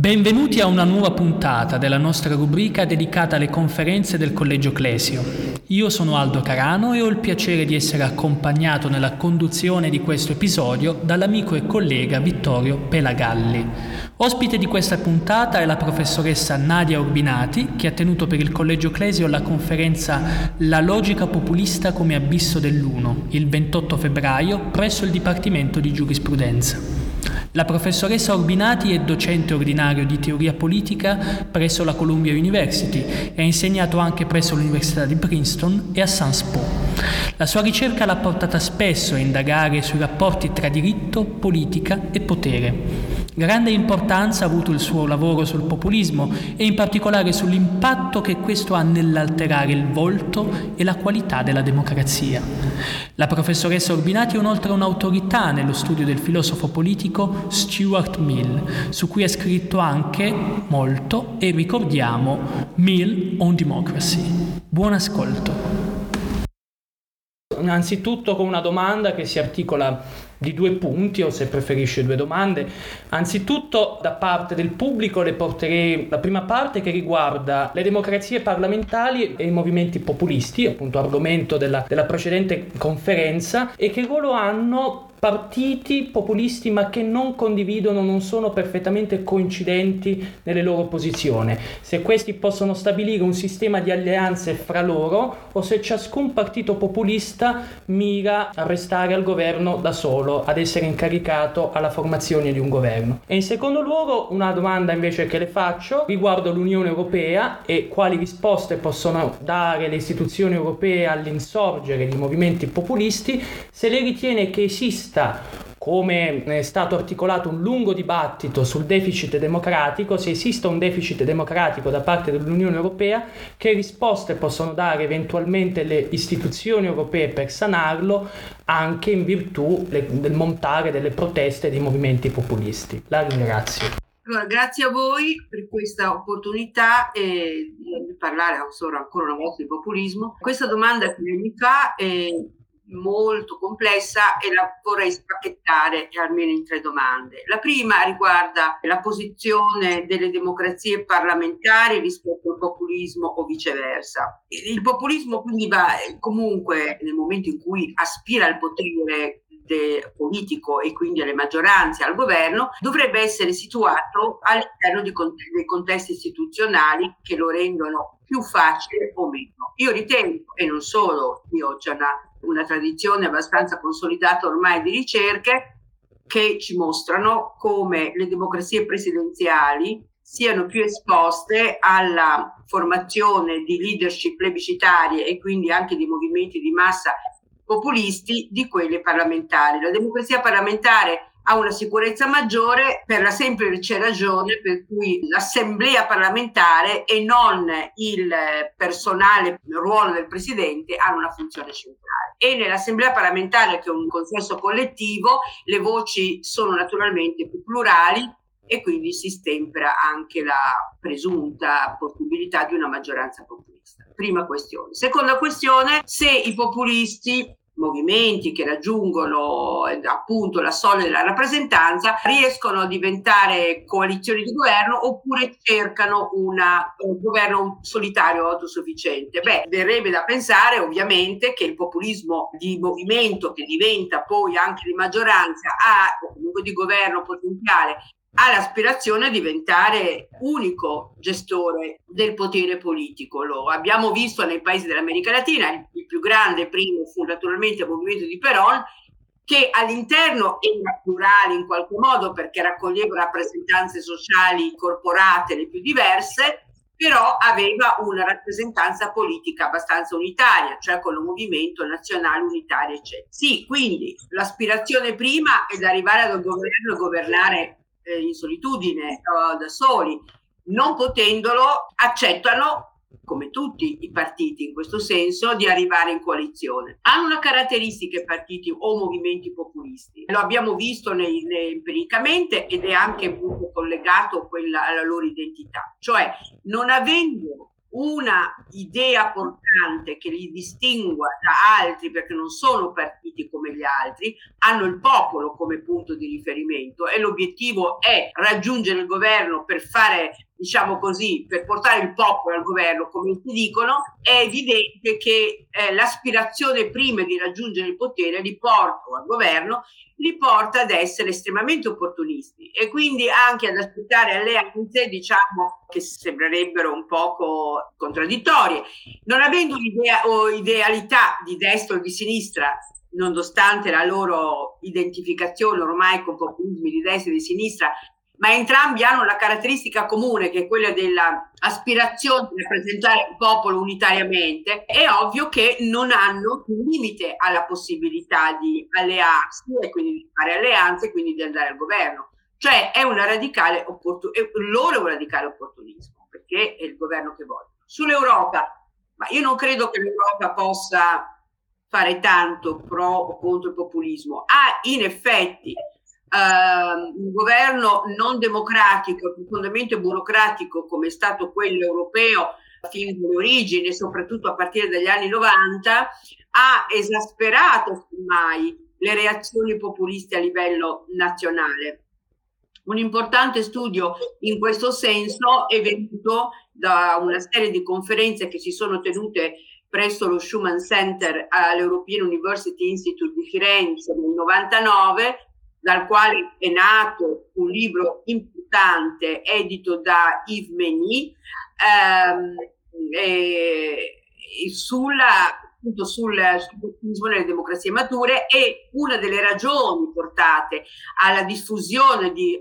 Benvenuti a una nuova puntata della nostra rubrica dedicata alle conferenze del Collegio Clesio. Io sono Aldo Carano e ho il piacere di essere accompagnato nella conduzione di questo episodio dall'amico e collega Vittorio Pelagalli. Ospite di questa puntata è la professoressa Nadia Urbinati, che ha tenuto per il Collegio Clesio la conferenza La logica populista come abisso dell'uno, il 28 febbraio, presso il Dipartimento di Giurisprudenza. La professoressa Orbinati è docente ordinario di teoria politica presso la Columbia University e ha insegnato anche presso l'Università di Princeton e a Sans Po. La sua ricerca l'ha portata spesso a indagare sui rapporti tra diritto, politica e potere. Grande importanza ha avuto il suo lavoro sul populismo e in particolare sull'impatto che questo ha nell'alterare il volto e la qualità della democrazia. La professoressa Orbinati è inoltre un'autorità nello studio del filosofo politico Stuart Mill, su cui ha scritto anche molto e ricordiamo Mill on Democracy. Buon ascolto. Anzitutto con una domanda che si articola di due punti o se preferisce due domande. Anzitutto da parte del pubblico le porterei la prima parte che riguarda le democrazie parlamentari e i movimenti populisti, appunto argomento della, della precedente conferenza, e che ruolo hanno partiti populisti ma che non condividono, non sono perfettamente coincidenti nelle loro posizioni, se questi possono stabilire un sistema di alleanze fra loro o se ciascun partito populista mira a restare al governo da solo, ad essere incaricato alla formazione di un governo. E in secondo luogo una domanda invece che le faccio riguardo l'Unione Europea e quali risposte possono dare le istituzioni europee all'insorgere di movimenti populisti, se lei ritiene che esista vista come è stato articolato un lungo dibattito sul deficit democratico, se esiste un deficit democratico da parte dell'Unione Europea, che risposte possono dare eventualmente le istituzioni europee per sanarlo, anche in virtù del montare delle proteste dei movimenti populisti. La ringrazio. Grazie a voi per questa opportunità eh, di parlare ancora una volta di populismo. Questa domanda che mi fa è molto complessa e la vorrei spacchettare almeno in tre domande. La prima riguarda la posizione delle democrazie parlamentari rispetto al populismo o viceversa. Il populismo quindi va comunque nel momento in cui aspira al potere politico e quindi alle maggioranze, al governo, dovrebbe essere situato all'interno dei contesti istituzionali che lo rendono più facile o meno. Io ritengo, e non solo, io una una tradizione abbastanza consolidata ormai di ricerche che ci mostrano come le democrazie presidenziali siano più esposte alla formazione di leadership plebiscitarie e quindi anche di movimenti di massa populisti di quelle parlamentari. La democrazia parlamentare ha una sicurezza maggiore per la semplice ragione per cui l'assemblea parlamentare e non il personale ruolo del presidente hanno una funzione centrale. E nell'assemblea parlamentare, che è un consesso collettivo, le voci sono naturalmente più plurali e quindi si stempera anche la presunta possibilità di una maggioranza populista. Prima questione. Seconda questione, se i populisti movimenti che raggiungono eh, appunto la soglia della rappresentanza riescono a diventare coalizioni di governo oppure cercano una, un governo solitario autosufficiente. Beh, verrebbe da pensare ovviamente che il populismo di movimento che diventa poi anche di maggioranza ha, o comunque di governo potenziale ha l'aspirazione a diventare unico gestore del potere politico. Lo abbiamo visto nei paesi dell'America Latina, il più grande primo fu naturalmente il movimento di Perón, che all'interno era plurale in qualche modo perché raccoglieva rappresentanze sociali corporate le più diverse, però aveva una rappresentanza politica abbastanza unitaria, cioè con un movimento nazionale unitario, eccetera. Sì, quindi l'aspirazione prima è di arrivare al governo e governare eh, in solitudine uh, da soli, non potendolo, accettano come tutti i partiti in questo senso, di arrivare in coalizione. Hanno una caratteristica i partiti o movimenti populisti, lo abbiamo visto nei, nei, empiricamente ed è anche collegato quella, alla loro identità, cioè non avendo una idea portante che li distingua da altri perché non sono partiti come gli altri, hanno il popolo come punto di riferimento e l'obiettivo è raggiungere il governo per fare diciamo così, per portare il popolo al governo, come ti dicono, è evidente che eh, l'aspirazione prima di raggiungere il potere li porta al governo, li porta ad essere estremamente opportunisti e quindi anche ad aspettare alleanze, diciamo, che sembrerebbero un poco contraddittorie. Non avendo un'idea o idealità di destra o di sinistra, nonostante la loro identificazione ormai con populismi di destra e di sinistra, ma entrambi hanno la caratteristica comune che è quella dell'aspirazione di rappresentare il popolo unitariamente, è ovvio che non hanno un limite alla possibilità di allearsi e quindi di fare alleanze e quindi di andare al governo. Cioè è una radicale opportunismo, loro è un radicale opportunismo, perché è il governo che vogliono. Sull'Europa, ma io non credo che l'Europa possa fare tanto pro o contro il populismo. Ha in effetti Uh, un governo non democratico, profondamente burocratico come è stato quello europeo fin dalle origini, soprattutto a partire dagli anni 90, ha esasperato ormai le reazioni populiste a livello nazionale. Un importante studio in questo senso è venuto da una serie di conferenze che si sono tenute presso lo Schumann Center all'European University Institute di Firenze nel 99 dal quale è nato un libro importante edito da Yves Megny ehm, e, e sulla, appunto sul, sul delle democrazie mature e una delle ragioni portate alla diffusione di,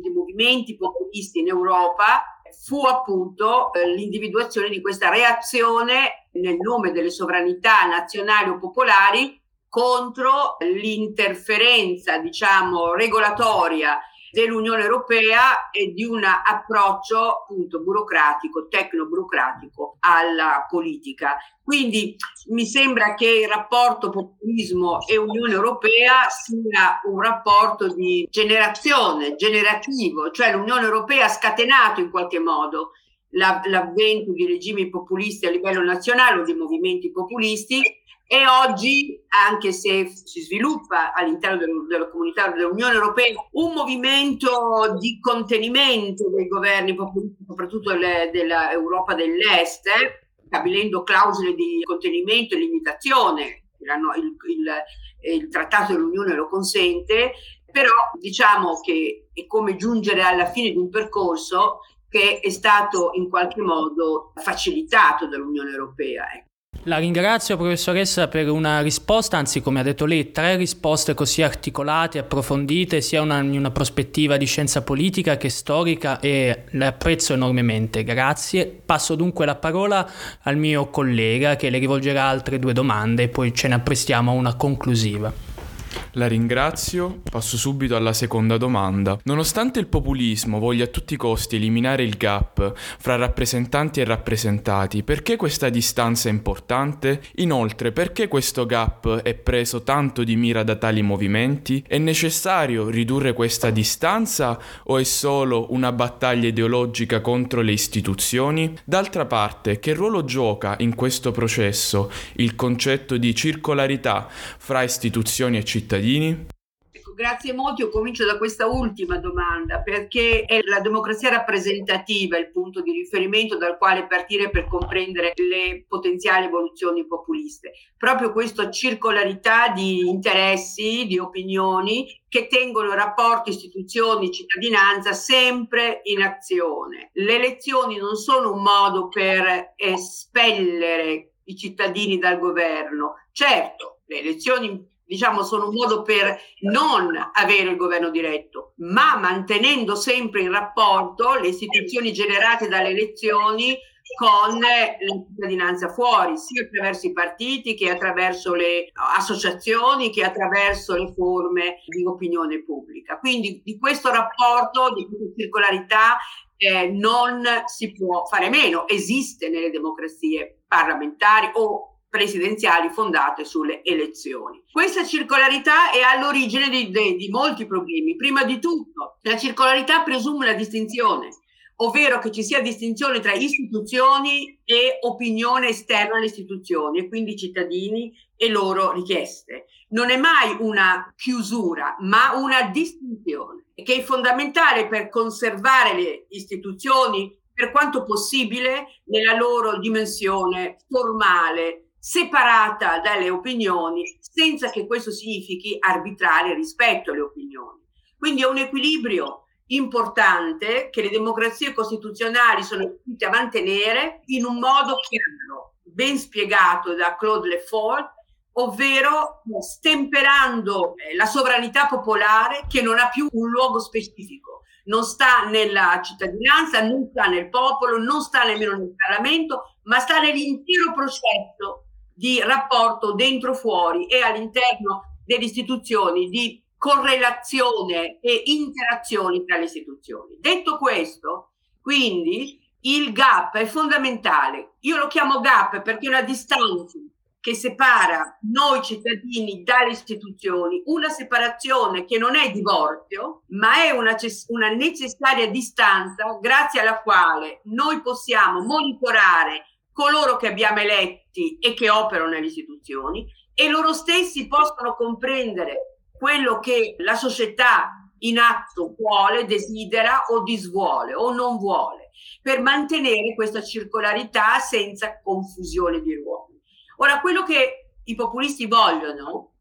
di movimenti populisti in Europa fu appunto eh, l'individuazione di questa reazione nel nome delle sovranità nazionali o popolari contro l'interferenza, diciamo, regolatoria dell'Unione Europea e di un approccio appunto burocratico, tecno-burocratico alla politica. Quindi mi sembra che il rapporto populismo e Unione Europea sia un rapporto di generazione, generativo, cioè l'Unione Europea ha scatenato in qualche modo l'avvento di regimi populisti a livello nazionale o di movimenti populisti e oggi, anche se si sviluppa all'interno del, della comunità dell'Unione Europea un movimento di contenimento dei governi populisti, soprattutto dell'Europa dell'Est, stabilendo clausole di contenimento e limitazione, il, il, il trattato dell'Unione lo consente, però diciamo che è come giungere alla fine di un percorso che è stato in qualche modo facilitato dall'Unione Europea. Ecco. La ringrazio professoressa per una risposta, anzi come ha detto lei, tre risposte così articolate, approfondite, sia una, in una prospettiva di scienza politica che storica e le apprezzo enormemente. Grazie. Passo dunque la parola al mio collega che le rivolgerà altre due domande e poi ce ne apprestiamo a una conclusiva. La ringrazio, passo subito alla seconda domanda. Nonostante il populismo voglia a tutti i costi eliminare il gap fra rappresentanti e rappresentati, perché questa distanza è importante? Inoltre, perché questo gap è preso tanto di mira da tali movimenti? È necessario ridurre questa distanza o è solo una battaglia ideologica contro le istituzioni? D'altra parte, che ruolo gioca in questo processo il concetto di circolarità fra istituzioni e cittadini? Cittadini? Ecco, grazie molto, io comincio da questa ultima domanda perché è la democrazia rappresentativa il punto di riferimento dal quale partire per comprendere le potenziali evoluzioni populiste. Proprio questa circolarità di interessi, di opinioni che tengono rapporti istituzioni, cittadinanza sempre in azione. Le elezioni non sono un modo per espellere i cittadini dal governo. Certo, le elezioni diciamo, sono un modo per non avere il governo diretto, ma mantenendo sempre in rapporto le istituzioni generate dalle elezioni con la cittadinanza fuori, sia attraverso i partiti che attraverso le associazioni che attraverso le forme di opinione pubblica. Quindi di questo rapporto, di questa circolarità eh, non si può fare meno, esiste nelle democrazie parlamentari o presidenziali fondate sulle elezioni. Questa circolarità è all'origine di, di, molti problemi. Prima di tutto, la circolarità presume la distinzione. ovvero che ci sia distinzione tra istituzioni e opinione esterna alle istituzioni e quindi cittadini e loro richieste. Non è mai una chiusura, ma una distinzione che è fondamentale per conservare le istituzioni per quanto possibile nella loro dimensione formale, separata dalle opinioni, senza che questo significhi arbitrare rispetto alle opinioni. Quindi è un equilibrio importante che le democrazie costituzionali sono riuscite a mantenere in un modo chiaro, ben spiegato da Claude Lefort, ovvero stemperando eh, la sovranità popolare che non ha più un luogo specifico, non sta nella cittadinanza, non sta nel popolo, non sta nemmeno nel Parlamento, ma sta nell'intero processo di rapporto dentro fuori e all'interno delle istituzioni di correlazione e interazioni tra le istituzioni. Detto questo, quindi il gap è fondamentale. Io lo chiamo gap perché è una distanza che separa noi cittadini dalle istituzioni, una separazione che non è divorzio, ma è una, una necessaria distanza grazie alla quale noi possiamo monitorare coloro che abbiamo eletti e che operano nelle istituzioni e loro stessi possono comprendere quello che la società in atto vuole, desidera o disvuole o non vuole, per mantenere questa circolarità senza confusione di ruoli. Ora, quello che i populisti vogliono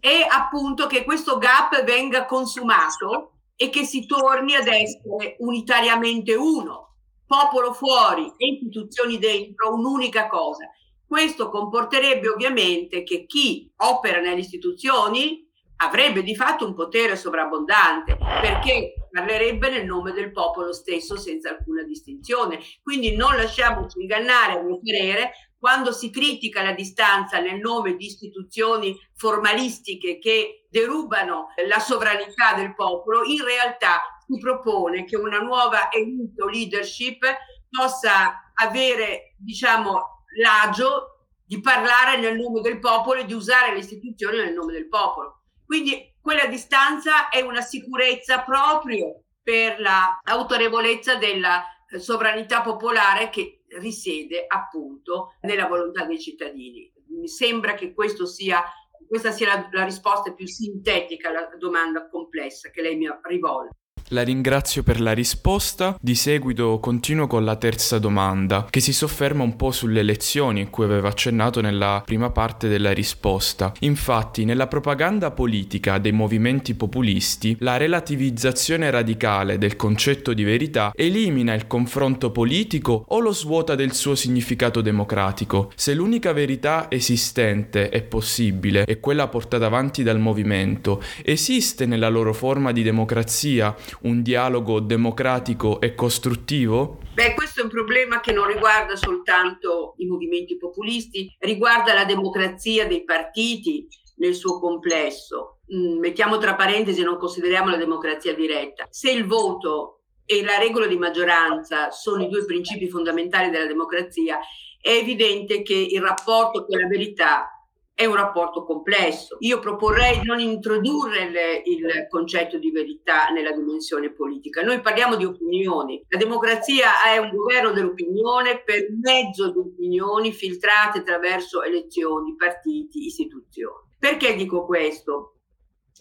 è appunto che questo gap venga consumato e che si torni ad essere unitariamente uno, popolo fuori e istituzioni dentro, un'unica cosa. Questo comporterebbe ovviamente che chi opera nelle istituzioni avrebbe di fatto un potere sovrabbondante perché parlerebbe nel nome del popolo stesso senza alcuna distinzione. Quindi non lasciamoci ingannare a mio parere quando si critica la distanza nel nome di istituzioni formalistiche che derubano la sovranità del popolo, in realtà si propone che una nuova elite o leadership possa avere, diciamo, l'agio di parlare nel nome del popolo e di usare le istituzioni nel nome del popolo. Quindi quella distanza è una sicurezza proprio per l'autorevolezza della eh, sovranità popolare che risiede appunto nella volontà dei cittadini. Mi sembra che sia, questa sia la, la risposta più sintetica alla domanda complessa che lei mi ha rivolto. La ringrazio per la risposta. Di seguito continuo con la terza domanda, che si sofferma un po' sulle elezioni cui avevo accennato nella prima parte della risposta. Infatti, nella propaganda politica dei movimenti populisti, la relativizzazione radicale del concetto di verità elimina il confronto politico o lo svuota del suo significato democratico. Se l'unica verità esistente e possibile è quella portata avanti dal movimento, esiste nella loro forma di democrazia un dialogo democratico e costruttivo? Beh, questo è un problema che non riguarda soltanto i movimenti populisti, riguarda la democrazia dei partiti nel suo complesso. Mm, mettiamo tra parentesi, non consideriamo la democrazia diretta. Se il voto e la regola di maggioranza sono i due principi fondamentali della democrazia, è evidente che il rapporto con la verità è un rapporto complesso. Io proporrei di non introdurre le, il concetto di verità nella dimensione politica. Noi parliamo di opinioni. La democrazia è un governo dell'opinione per mezzo di opinioni filtrate attraverso elezioni, partiti, istituzioni. Perché dico questo?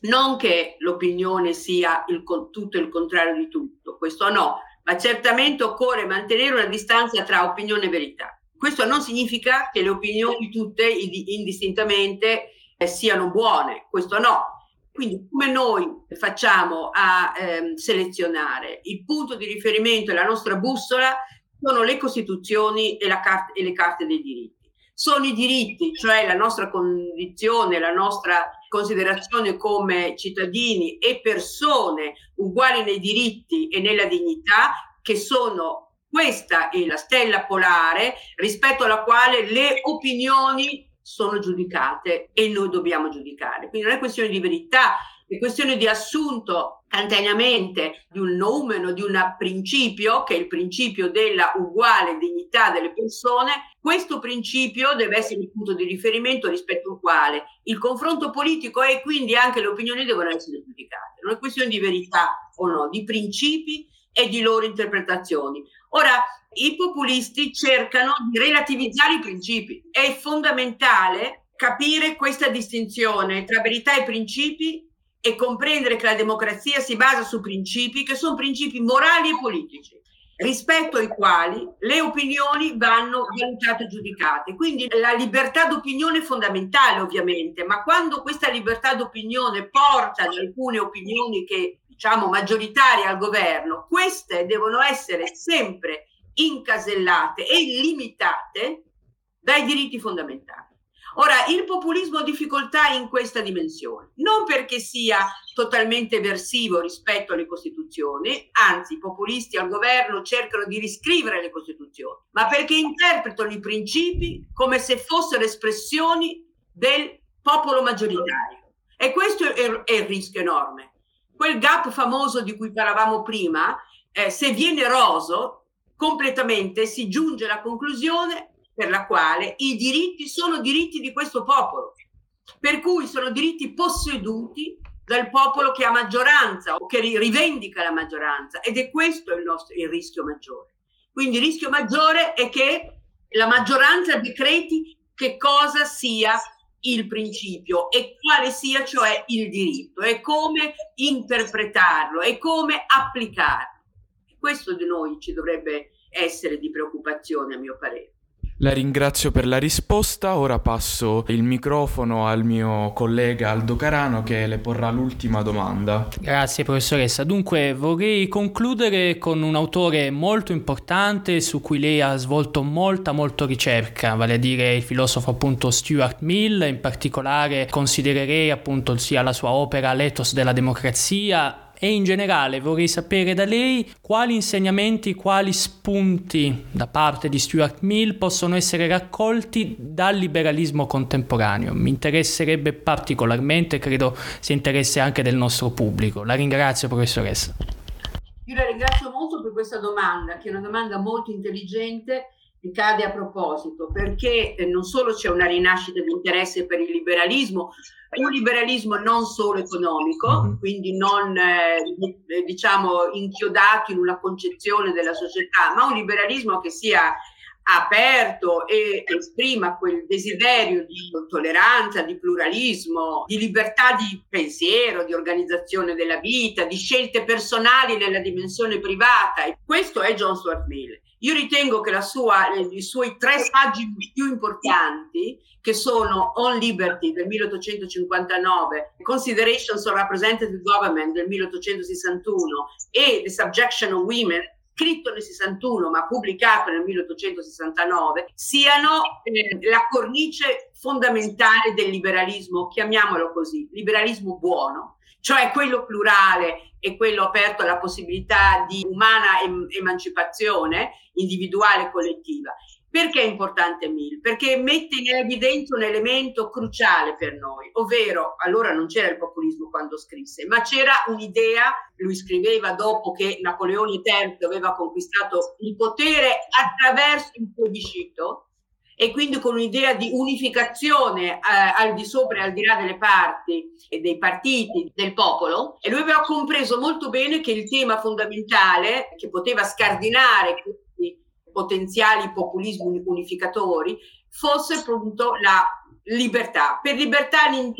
Non che l'opinione sia il, tutto il contrario di tutto, questo no, ma certamente occorre mantenere una distanza tra opinione e verità. Questo non significa che le opinioni tutte indistintamente eh, siano buone, questo no. Quindi come noi facciamo a ehm, selezionare? Il punto di riferimento e la nostra bussola sono le Costituzioni e, cart- e le carte dei diritti. Sono i diritti, cioè la nostra condizione, la nostra considerazione come cittadini e persone uguali nei diritti e nella dignità, che sono questa è la stella polare rispetto alla quale le opinioni sono giudicate e noi dobbiamo giudicare. Quindi non è questione di verità, è questione di assunto cantaneamente di un noumeno, di un principio, che è il principio della uguale dignità delle persone. Questo principio deve essere il punto di riferimento rispetto al quale il confronto politico e quindi anche le opinioni devono essere giudicate. Non è questione di verità o no, di principi e di loro interpretazioni. Ora, i populisti cercano di relativizzare i principi. È fondamentale capire questa distinzione tra verità e principi e comprendere che la democrazia si basa su principi che sono principi morali e politici rispetto ai quali le opinioni vanno valutate e giudicate. Quindi la libertà d'opinione è fondamentale ovviamente, ma quando questa libertà d'opinione porta ad alcune opinioni che diciamo maggioritarie al governo, queste devono essere sempre incasellate e limitate dai diritti fondamentali. Ora, il populismo ha difficoltà in questa dimensione, non perché sia totalmente eversivo rispetto alle Costituzioni, anzi i populisti al governo cercano di riscrivere le Costituzioni, ma perché interpretano i principi come se fossero espressioni del popolo maggioritario. E questo è il rischio enorme. Quel gap famoso di cui parlavamo prima, eh, se viene eroso completamente, si giunge alla conclusione per la quale i diritti sono diritti di questo popolo, per cui sono diritti posseduti dal popolo che ha maggioranza o che rivendica la maggioranza ed è questo il, nostro, il rischio maggiore. Quindi il rischio maggiore è che la maggioranza decreti che cosa sia il principio e quale sia cioè il diritto e come interpretarlo e come applicarlo. Questo di noi ci dovrebbe essere di preoccupazione a mio parere. La ringrazio per la risposta, ora passo il microfono al mio collega Aldo Carano che le porrà l'ultima domanda. Grazie professoressa. Dunque vorrei concludere con un autore molto importante su cui lei ha svolto molta molta ricerca, vale a dire il filosofo appunto Stuart Mill, in particolare considererei appunto sia la sua opera L'ethos della democrazia e in generale vorrei sapere da lei quali insegnamenti, quali spunti da parte di Stuart Mill possono essere raccolti dal liberalismo contemporaneo. Mi interesserebbe particolarmente, credo sia interesse anche del nostro pubblico. La ringrazio professoressa. Io la ringrazio molto per questa domanda, che è una domanda molto intelligente cade a proposito, perché eh, non solo c'è una rinascita di interesse per il liberalismo, un liberalismo non solo economico, mm-hmm. quindi non eh, diciamo inchiodato in una concezione della società, ma un liberalismo che sia aperto e esprima quel desiderio di tolleranza, di pluralismo, di libertà di pensiero, di organizzazione della vita, di scelte personali nella dimensione privata. E questo è John Stuart Mill. Io ritengo che sua, i suoi tre saggi più importanti, che sono On Liberty del 1859, Considerations of Representative Government del 1861 e The Subjection of Women scritto nel 61 ma pubblicato nel 1869, siano eh, la cornice fondamentale del liberalismo, chiamiamolo così, liberalismo buono, cioè quello plurale e quello aperto alla possibilità di umana em- emancipazione individuale e collettiva. Perché è importante Mill? Perché mette in evidenza un elemento cruciale per noi, ovvero allora non c'era il populismo quando scrisse, ma c'era un'idea, lui scriveva dopo che Napoleone III aveva conquistato il potere attraverso il plebiscito e quindi con un'idea di unificazione eh, al di sopra e al di là delle parti e dei partiti del popolo e lui aveva compreso molto bene che il tema fondamentale che poteva scardinare potenziali populismi unificatori fosse appunto la libertà. Per libertà ne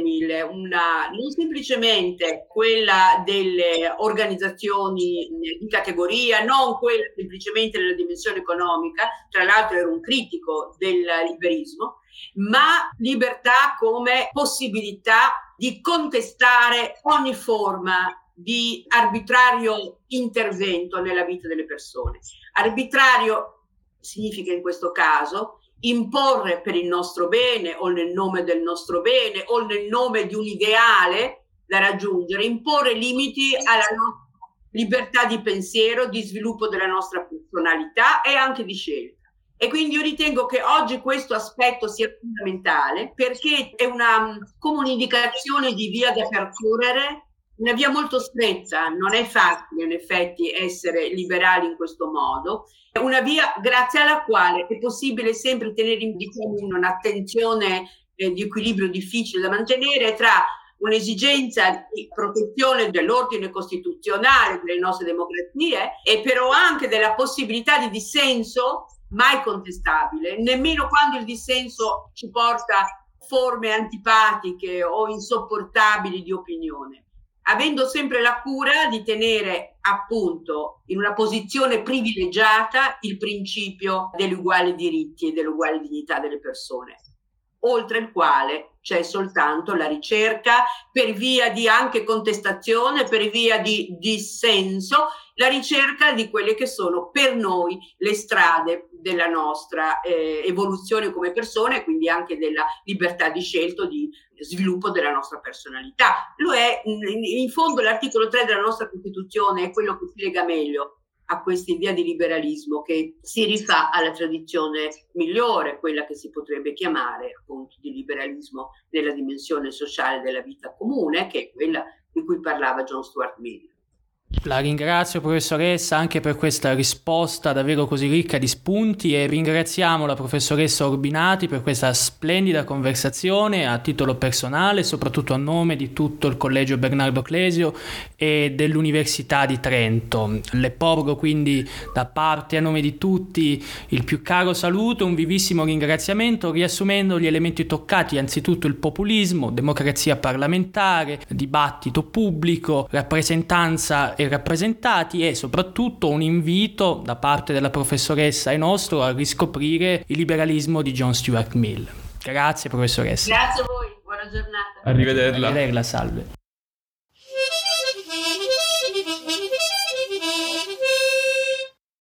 Mille una, non semplicemente quella delle organizzazioni di categoria, non quella semplicemente della dimensione economica, tra l'altro era un critico del liberismo, ma libertà come possibilità di contestare ogni forma di arbitrario intervento nella vita delle persone. Arbitrario significa in questo caso imporre per il nostro bene o nel nome del nostro bene o nel nome di un ideale da raggiungere, imporre limiti alla nostra libertà di pensiero, di sviluppo della nostra personalità e anche di scelta. E quindi io ritengo che oggi questo aspetto sia fondamentale perché è una come un'indicazione di via da percorrere una via molto stretta, non è facile in effetti essere liberali in questo modo, è una via grazie alla quale è possibile sempre tenere in diciamo, un'attenzione eh, di equilibrio difficile da mantenere tra un'esigenza di protezione dell'ordine costituzionale delle nostre democrazie e però anche della possibilità di dissenso mai contestabile, nemmeno quando il dissenso ci porta forme antipatiche o insopportabili di opinione avendo sempre la cura di tenere appunto in una posizione privilegiata il principio degli uguali diritti e dell'uguale dignità delle persone, oltre il quale c'è soltanto la ricerca per via di anche contestazione, per via di dissenso, la ricerca di quelle che sono per noi le strade della nostra eh, evoluzione come persone e quindi anche della libertà di scelta, di sviluppo della nostra personalità. Lo è, in fondo l'articolo 3 della nostra Costituzione è quello che si lega meglio a questa idea di liberalismo che si rifà alla tradizione migliore, quella che si potrebbe chiamare appunto di liberalismo nella dimensione sociale della vita comune, che è quella di cui parlava John Stuart Mill. La ringrazio professoressa anche per questa risposta davvero così ricca di spunti e ringraziamo la professoressa Orbinati per questa splendida conversazione a titolo personale, soprattutto a nome di tutto il Collegio Bernardo Clesio e dell'Università di Trento. Le porgo quindi da parte a nome di tutti il più caro saluto, un vivissimo ringraziamento riassumendo gli elementi toccati, anzitutto il populismo, democrazia parlamentare, dibattito pubblico, rappresentanza e rappresentati e soprattutto un invito da parte della professoressa e nostro a riscoprire il liberalismo di John Stuart Mill. Grazie professoressa. Grazie a voi, buona giornata. Arrivederla. Arrivederla, salve.